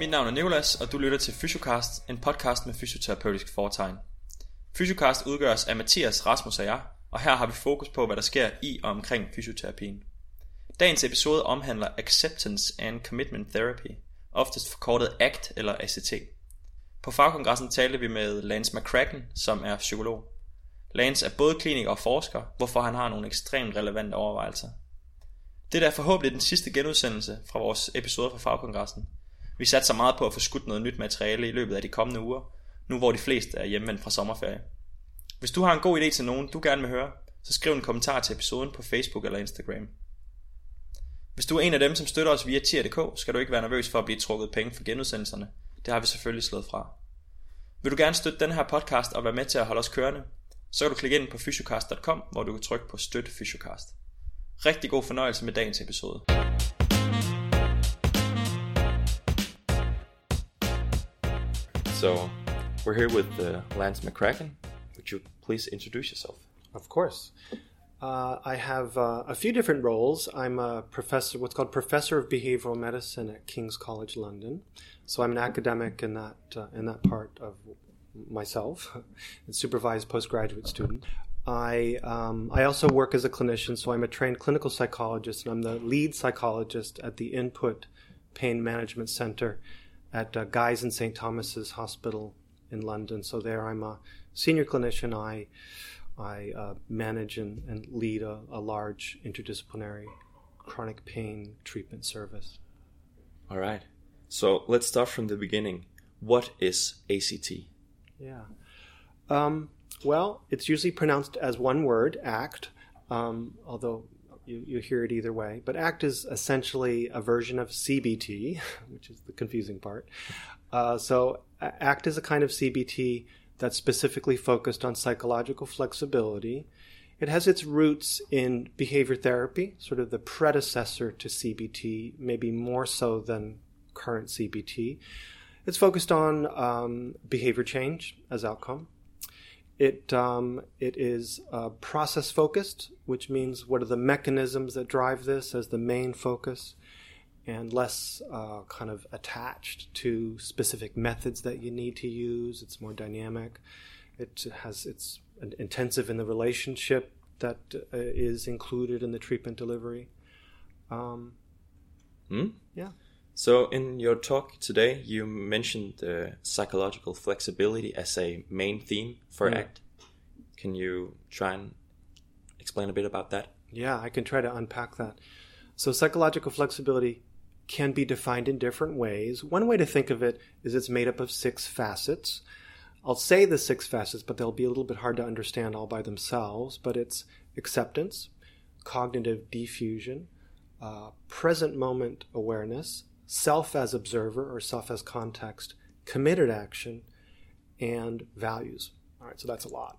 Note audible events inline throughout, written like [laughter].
Mit navn er Nikolas, og du lytter til Fysiocast, en podcast med fysioterapeutisk foretegn. Fysiocast udgøres af Mathias, Rasmus og jeg, og her har vi fokus på, hvad der sker i og omkring fysioterapien. Dagens episode omhandler Acceptance and Commitment Therapy, oftest forkortet ACT eller ACT. På fagkongressen talte vi med Lance McCracken, som er psykolog. Lance er både kliniker og forsker, hvorfor han har nogle ekstremt relevante overvejelser. Det er forhåbentlig den sidste genudsendelse fra vores episode fra fagkongressen. Vi satte så meget på at få skudt noget nyt materiale i løbet af de kommende uger, nu hvor de fleste er hjemvendt fra sommerferie. Hvis du har en god idé til nogen, du gerne vil høre, så skriv en kommentar til episoden på Facebook eller Instagram. Hvis du er en af dem, som støtter os via tier.dk, skal du ikke være nervøs for at blive trukket penge for genudsendelserne. Det har vi selvfølgelig slået fra. Vil du gerne støtte den her podcast og være med til at holde os kørende, så kan du klikke ind på fysiocast.com, hvor du kan trykke på Støt Fysiocast. Rigtig god fornøjelse med dagens episode. So, we're here with uh, Lance McCracken. Would you please introduce yourself? Of course. Uh, I have uh, a few different roles. I'm a professor, what's called Professor of Behavioral Medicine at King's College London. So I'm an academic in that uh, in that part of myself, [laughs] and supervise postgraduate students. I um, I also work as a clinician, so I'm a trained clinical psychologist, and I'm the lead psychologist at the Input Pain Management Center at uh, Guy's and St Thomas's Hospital in London. So there, I'm a senior clinician. I I uh, manage and, and lead a, a, large interdisciplinary chronic pain treatment service. All right. So let's start from the beginning. What is ACT? Yeah. Um, well, it's usually pronounced as one word, ACT, um, although you, you hear it either way. But ACT is essentially a version of CBT, [laughs] which is the confusing part. Uh, so, ACT is a kind of CBT that's specifically focused on psychological flexibility. It has its roots in behavior therapy, sort of the predecessor to CBT, maybe more so than current CBT. It's focused on um, behavior change as outcome. It um, it is uh, process focused, which means what are the mechanisms that drive this as the main focus, and less uh, kind of attached to specific methods that you need to use. It's more dynamic. It has it's intensive in the relationship that uh, is included in the treatment delivery. Um, hmm? Yeah. So, in your talk today, you mentioned uh, psychological flexibility as a main theme for mm. ACT. Can you try and explain a bit about that? Yeah, I can try to unpack that. So, psychological flexibility can be defined in different ways. One way to think of it is it's made up of six facets. I'll say the six facets, but they'll be a little bit hard to understand all by themselves. But it's acceptance, cognitive defusion, uh, present moment awareness, self as observer or self as context, committed action, and values. All right, so that's a lot.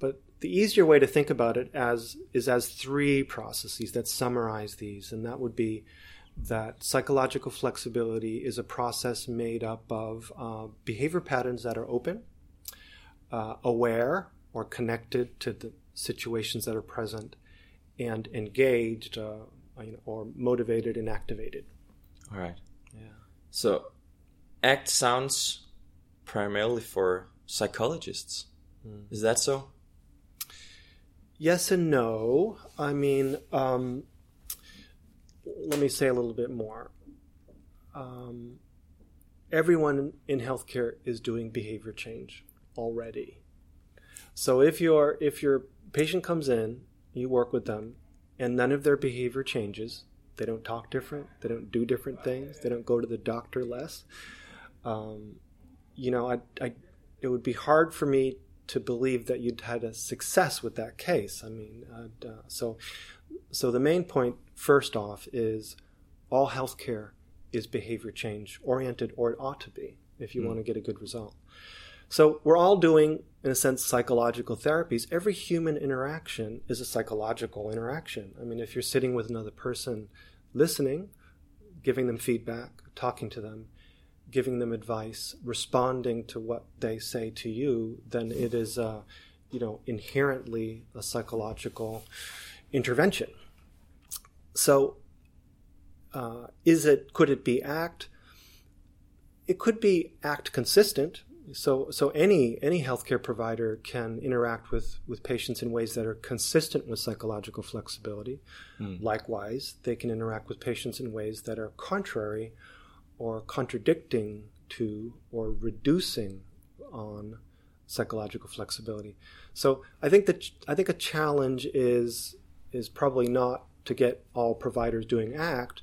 But the easier way to think about it as is as three processes that summarize these, and that would be that psychological flexibility is a process made up of uh, behavior patterns that are open, uh, aware or connected to the situations that are present, and engaged uh, or motivated and activated. All right. So, ACT sounds primarily for psychologists. Mm. Is that so? Yes and no. I mean, um, let me say a little bit more. Um, everyone in healthcare is doing behavior change already. So if your if your patient comes in, you work with them, and none of their behavior changes, they don't talk different. They don't do different things. They don't go to the doctor less. Um, you know, I, I, it would be hard for me to believe that you'd had a success with that case. I mean, uh, so, so the main point, first off, is all healthcare is behavior change oriented, or it ought to be if you mm. want to get a good result. So we're all doing, in a sense, psychological therapies. Every human interaction is a psychological interaction. I mean, if you're sitting with another person, listening, giving them feedback, talking to them, giving them advice, responding to what they say to you, then it is, uh, you know, inherently a psychological intervention. So, uh, is it? Could it be ACT? it could be act consistent. So, so any any healthcare provider can interact with with patients in ways that are consistent with psychological flexibility. Mm. Likewise, they can interact with patients in ways that are contrary or contradicting to or reducing on psychological flexibility. So, I think that I think a challenge is is probably not to get all providers doing ACT.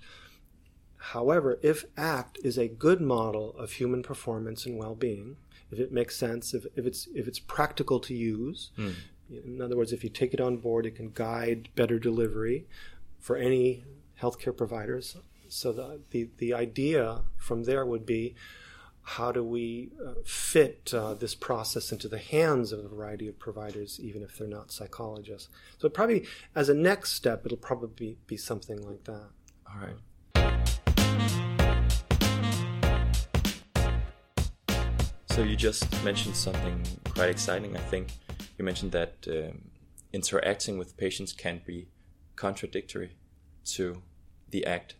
However, if ACT is a good model of human performance and well-being, if it makes sense, if, if it's if it's practical to use, Mm. in other words, if you take it on board, it can guide better delivery for any healthcare providers. So the the, the idea from there would be how do we uh, fit uh, this process into the hands of a variety of providers, even if they're not psychologists? So probably as a next step, it'll probably be, be something like that. All right. So you just mentioned something quite exciting. I think you mentioned that um, interacting with patients can be contradictory to the ACT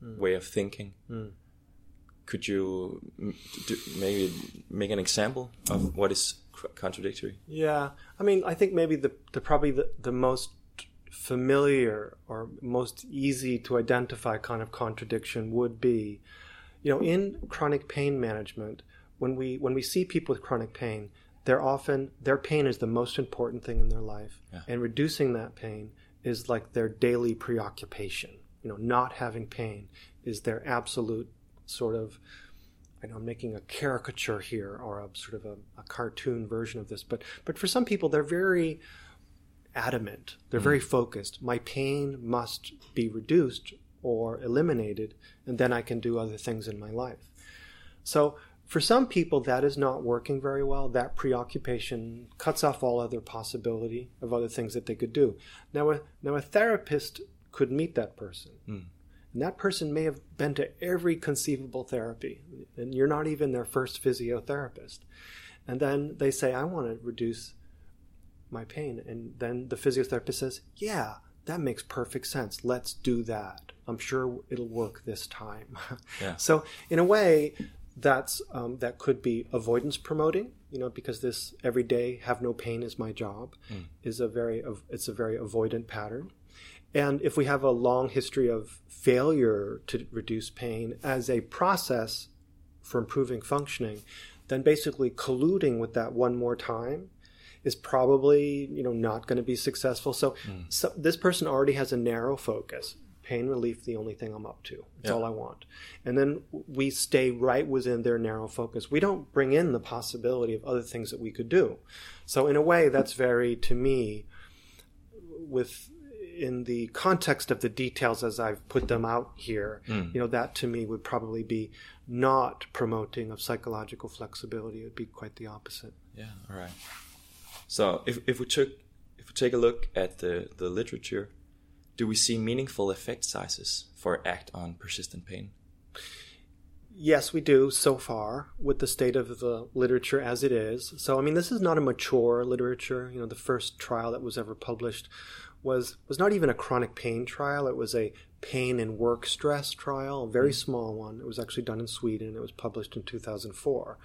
way of thinking. Could you m- do, maybe make an example of what is cr- contradictory? Yeah, I mean, I think maybe the, the probably the, the most familiar or most easy to identify kind of contradiction would be, you know, in chronic pain management, when we when we see people with chronic pain, they're often their pain is the most important thing in their life, Yeah. and reducing that pain is like their daily preoccupation. You know, not having pain is their absolute sort of I know I'm making a caricature here or a sort of a, a cartoon version of this, but but for some people they're very adamant. They're mm. very focused. My pain must be reduced or eliminated, and then I can do other things in my life. So for some people that is not working very well. That preoccupation cuts off all other possibility of other things that they could do. Now a now a therapist could meet that person. Hmm. And that person may have been to every conceivable therapy, and you're not even their first physiotherapist. And then they say, I want to reduce my pain. And then the physiotherapist says, Yeah, that makes perfect sense. Let's do that. I'm sure it'll work this time. [laughs] Yeah. So, in a way, that's um, that could be avoidance promoting. You know, because this every day have no pain is my job is a very it's a very avoidant pattern. And if we have a long history of failure to reduce pain as a process for improving functioning, then basically colluding with that one more time is probably you know not going to be successful. So, so this person already has a narrow focus. Pain relief, the only thing I'm up to. It's Yeah. all I want. And then we stay right within their narrow focus. We don't bring in the possibility of other things that we could do. So, in a way, that's very, to me, with in the context of the details as I've put them out here, hmm. you know, that to me would probably be not promoting of psychological flexibility. It would be quite the opposite. Yeah, all right. So if, if we took if we take a look at the, the literature, do we see meaningful effect sizes for ACT on persistent pain? Yes, we do so far with the state of the literature as it is. So, I mean, this is not a mature literature. You know, the first trial that was ever published was was not even a chronic pain trial. It was a pain and work stress trial, a very mm. small one. It was actually done in Sweden. It was published in 2004.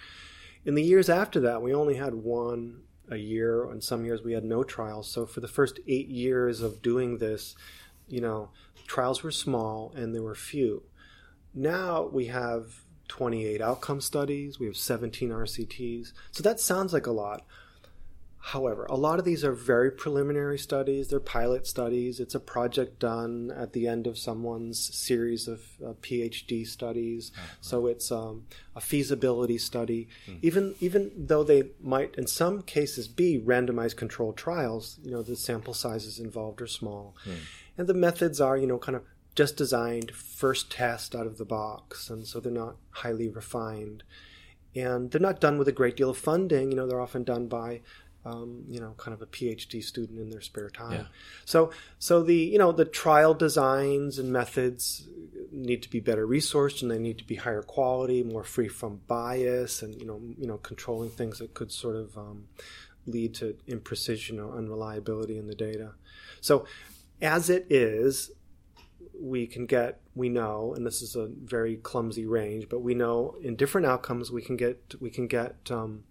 In the years after that, we only had one a year, and some years we had no trials. So, for the first eight years of doing this, you know, trials were small and there were few. Now we have 28 outcome studies, we have 17 RCTs. So that sounds like a lot. However, a lot of these are very preliminary studies, they're pilot studies. It's a project done at the end of someone's series of uh, PhD studies. So it's um, a feasibility study. Even even though they might in some cases be randomized controlled trials, you know, the sample sizes involved are small. And the methods are, you know, kind of just designed first test out of the box, and so they're not highly refined, and they're not done with a great deal of funding. You know, they're often done by, um, you know, kind of a PhD student in their spare time. Yeah. So, so the you know the trial designs and methods need to be better resourced, and they need to be higher quality, more free from bias, and you know, you know, controlling things that could sort of um, lead to imprecision or unreliability in the data. So, as it is, we can get we know and this is a very clumsy range but we know in different outcomes we can get we can get um,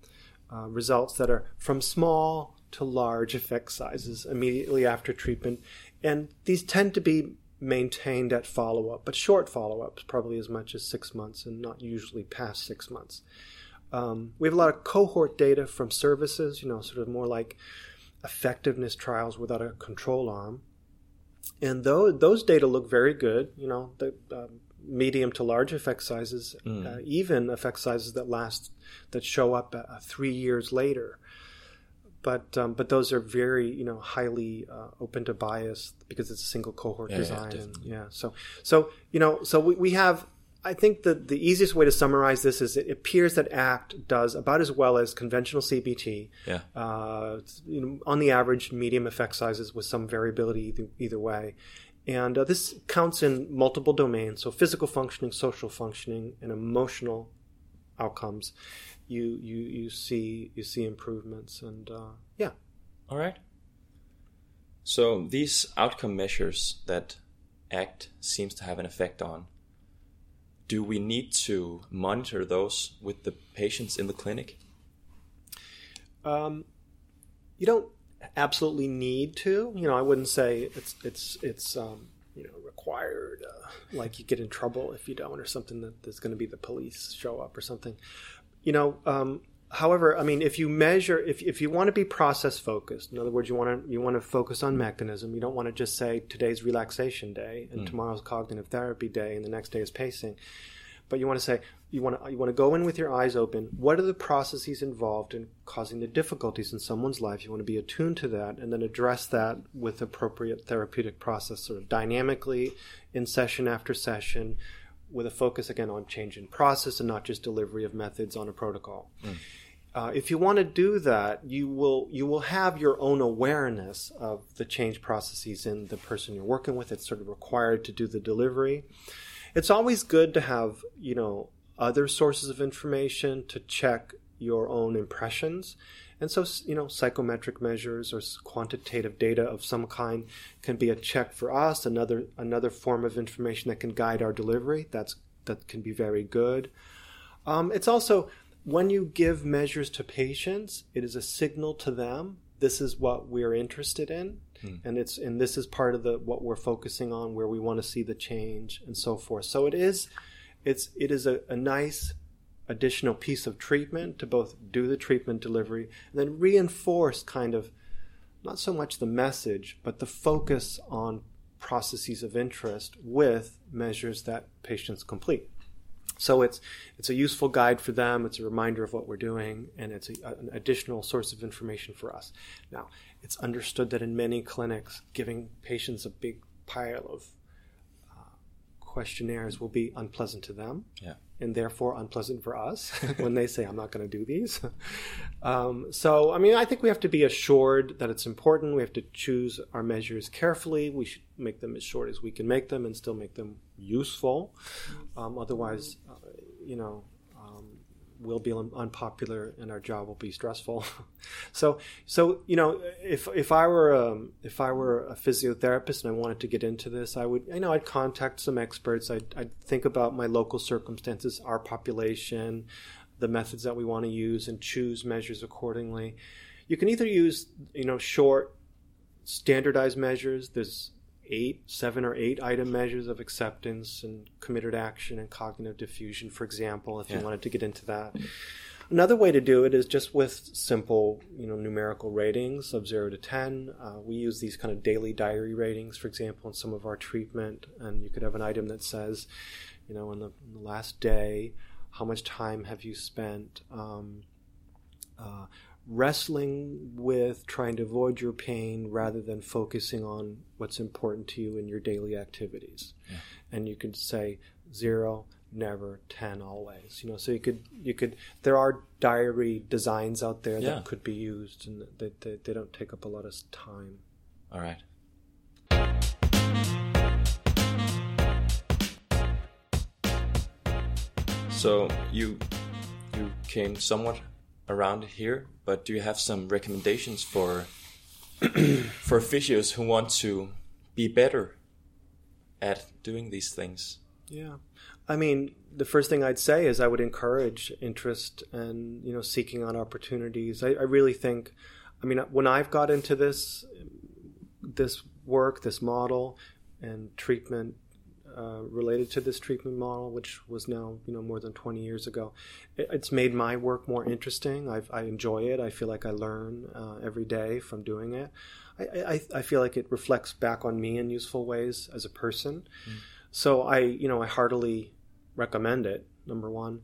uh, results that are from small to large effect sizes immediately after treatment and these tend to be maintained at follow-up but short follow-ups probably as much as six months and not usually past six months um, we have a lot of cohort data from services you know sort of more like effectiveness trials without a control arm and those those data look very good. You know, the uh, medium to large effect sizes, mm. uh, even effect sizes that last that show up uh, three years later. But um, but those are very you know highly uh, open to bias because it's a single cohort yeah, design. Yeah, and, yeah, so so you know so we, we have I think that the easiest way to summarize this is it appears that ACT does about as well as conventional CBT. Yeah. Uh, you know, on the average, medium effect sizes with some variability either, either way. And uh, this counts in multiple domains, so physical functioning, social functioning, and emotional outcomes. You you you see you see improvements, and uh, yeah. All right. So these outcome measures that ACT seems to have an effect on do we need to monitor those with the patients in the clinic? Um, you don't absolutely need to. You know, I wouldn't say it's it's it's um, you know required. Uh, like you get in trouble if you don't, or something that there's going to be the police show up or something. You know, um, however, I mean, if you measure, if, if you want to be process focused, in other words, you want to you want to focus on mechanism. You don't want to just say today's relaxation day and mm. tomorrow's cognitive therapy day and the next day is pacing. But you want to say you want to you want to go in with your eyes open. What are the processes involved in causing the difficulties in someone's life? You want to be attuned to that and then address that with appropriate therapeutic process, sort of dynamically in session after session with a focus again on change in process and not just delivery of methods on a protocol. Mm. Uh, if you want to do that, you will you will have your own awareness of the change processes in the person you're working with. It's sort of required to do the delivery. It's always good to have you know other sources of information to check your own impressions. And so, you know, psychometric measures or quantitative data of some kind can be a check for us. Another another form of information that can guide our delivery. That's that can be very good. Um, it's also when you give measures to patients, it is a signal to them. This is what we're interested in, hmm. and it's and this is part of the what we're focusing on, where we want to see the change and so forth. So it is, it's it is a, a nice additional piece of treatment to both do the treatment delivery and then reinforce kind of not so much the message, but the focus on processes of interest with measures that patients complete. So it's it's a useful guide for them. It's a reminder of what we're doing, and it's a, an additional source of information for us. Now, it's understood that in many clinics, giving patients a big pile of uh, questionnaires will be unpleasant to them. Yeah and therefore unpleasant for us [laughs] when they say, I'm not going to do these. [laughs] um, so, I mean, I think we have to be assured that it's important. We have to choose our measures carefully. We should make them as short as we can make them and still make them useful. Um, otherwise, uh, you know, will be unpopular and our job will be stressful. [laughs] so, so you know, if if I were um, if I were a physiotherapist and I wanted to get into this, I would you know I'd contact some experts. I'd, I'd think about my local circumstances, our population, the methods that we want to use, and choose measures accordingly. You can either use you know short standardized measures. There's eight, seven or eight item measures of acceptance and committed action and cognitive defusion, for example, if yeah. you wanted to get into that. Another way to do it is just with simple, you know, numerical ratings of zero to ten. Uh, we use these kind of daily diary ratings, for example, in some of our treatment, and you could have an item that says, you know, in the, in the last day, how much time have you spent um, uh, wrestling with trying to avoid your pain rather than focusing on what's important to you in your daily activities. Yeah. And you could say zero, never, ten, always. You know, so you could you could there are diary designs out there yeah. that could be used and they, they, they don't take up a lot of time. All right. So you you came somewhat around here, but do you have some recommendations for [clears throat] for physios who want to be better at doing these things? Yeah. I mean, the first thing I'd say is I would encourage interest and, you know, seeking on opportunities. I, I really think, I mean, when I've got into this, this work, this model, and treatment uh, related to this treatment model, which was now you know more than 20 years ago. It, it's made my work more interesting. I've, i enjoy it. I feel like I learn uh, every day from doing it. I, I, I, feel like it reflects back on me in useful ways as a person. Mm. So I you know I heartily recommend it. Number one.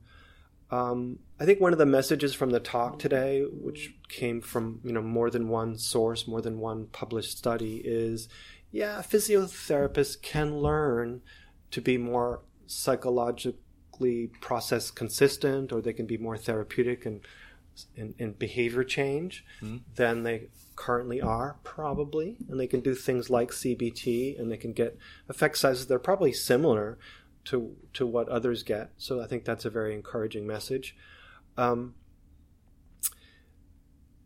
Um, I think one of the messages from the talk today, which came from you know more than one source, more than one published study, is yeah, physiotherapists can learn to be more psychologically process consistent or they can be more therapeutic and in, in, behavior change mm-hmm. than they currently are, probably. And they can do things like CBT and they can get effect sizes that are probably similar to, to what others get. So I think that's a very encouraging message. Um,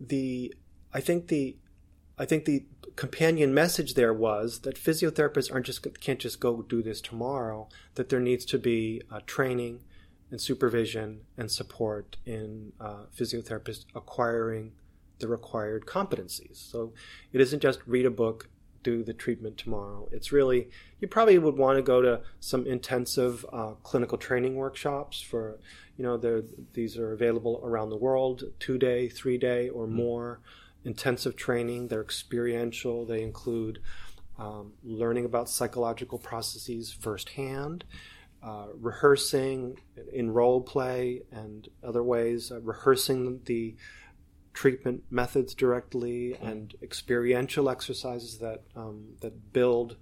the I think the I think the companion message there was that physiotherapists aren't just can't just go do this tomorrow. That there needs to be uh, training and supervision and support in uh, physiotherapists acquiring the required competencies. So it isn't just read a book, do the treatment tomorrow. It's really you probably would want to go to some intensive uh, clinical training workshops for you know these are available around the world, two day, three day, or mm-hmm. Intensive training. They're experiential. They include um, learning about psychological processes firsthand, uh, rehearsing in role play and other ways, uh, rehearsing the treatment methods directly, and experiential exercises that um, that build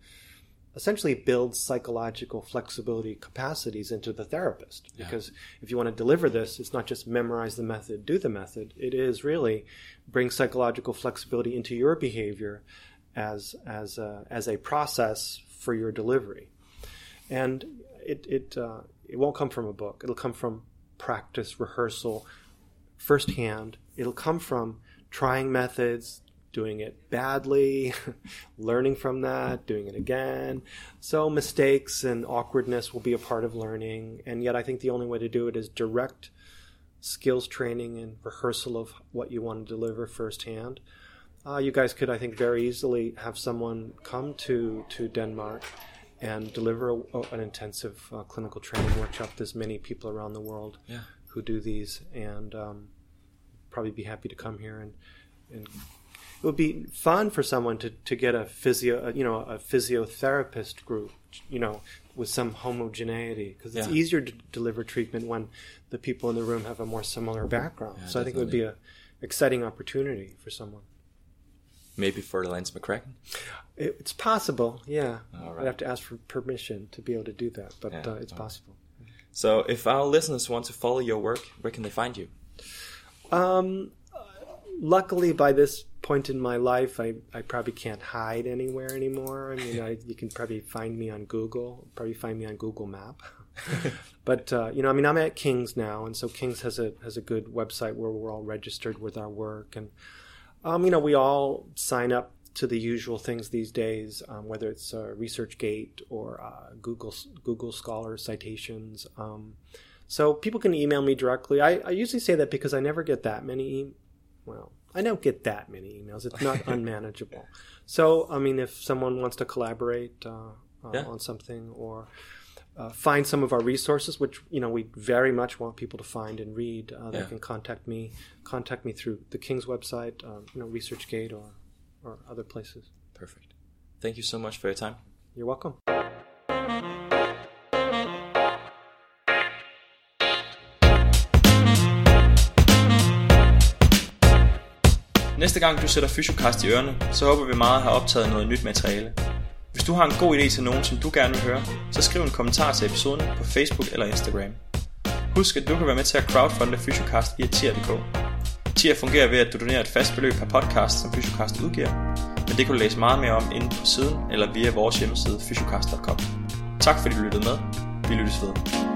essentially builds psychological flexibility capacities into the therapist. Yeah. Because if you want to deliver this, it's not just memorize the method, do the method. It is really bring psychological flexibility into your behavior as as a, as a process for your delivery. And it it uh, it won't come from a book. It'll come from practice, rehearsal, firsthand. It'll come from trying methods, doing it badly, [laughs] learning from that, doing it again. So mistakes and awkwardness will be a part of learning. And yet, I think the only way to do it is direct skills training and rehearsal of what you want to deliver firsthand. Uh, you guys could, I think, very easily have someone come to, to Denmark and deliver a, an intensive uh, clinical training workshop. There's many people around the world yeah. who do these, and um, probably be happy to come here and, and it would be fun for someone to, to get a physio, you know, a physiotherapist group, you know, with some homogeneity because it's yeah. easier to deliver treatment when the people in the room have a more similar background. Yeah, so definitely. I think it would be a exciting opportunity for someone. Maybe for Lance McCracken. It, it's possible, yeah. Right. I'd have to ask for permission to be able to do that, but yeah, uh, it's possible. So, if our listeners want to follow your work, where can they find you? Um, luckily, by this point in my life, I, I probably can't hide anywhere anymore. I mean, I, you can probably find me on Google, probably find me on Google Map. [laughs] but uh, you know, I mean, I'm at King's now, and so King's has a has a good website where we're all registered with our work, and um, you know, we all sign up to the usual things these days, um, whether it's uh, ResearchGate or uh, Google Google Scholar citations. Um, so people can email me directly. I, I usually say that because I never get that many. E- well, I don't get that many emails. It's not [laughs] unmanageable. So, I mean, if someone wants to collaborate uh, uh, yeah. on something or uh, find some of our resources, which you know we very much want people to find and read, uh, they yeah. can contact me. Contact me through the King's website, uh, you know, ResearchGate or or other places. Perfect. Thank you so much for your time. You're welcome. Næste gang du sætter Fysiocast i ørerne, så håber vi meget at have optaget noget nyt materiale. Hvis du har en god idé til nogen, som du gerne vil høre, så skriv en kommentar til episoden på Facebook eller Instagram. Husk, at du kan være med til at crowdfunde Fysiocast via tier.dk. Tier fungerer ved, at du donerer et fast beløb per podcast, som Fysiocast udgiver, men det kan du læse meget mere om inde på siden eller via vores hjemmeside fysiocast.com. Tak fordi du lyttede med. Vi lyttes ved.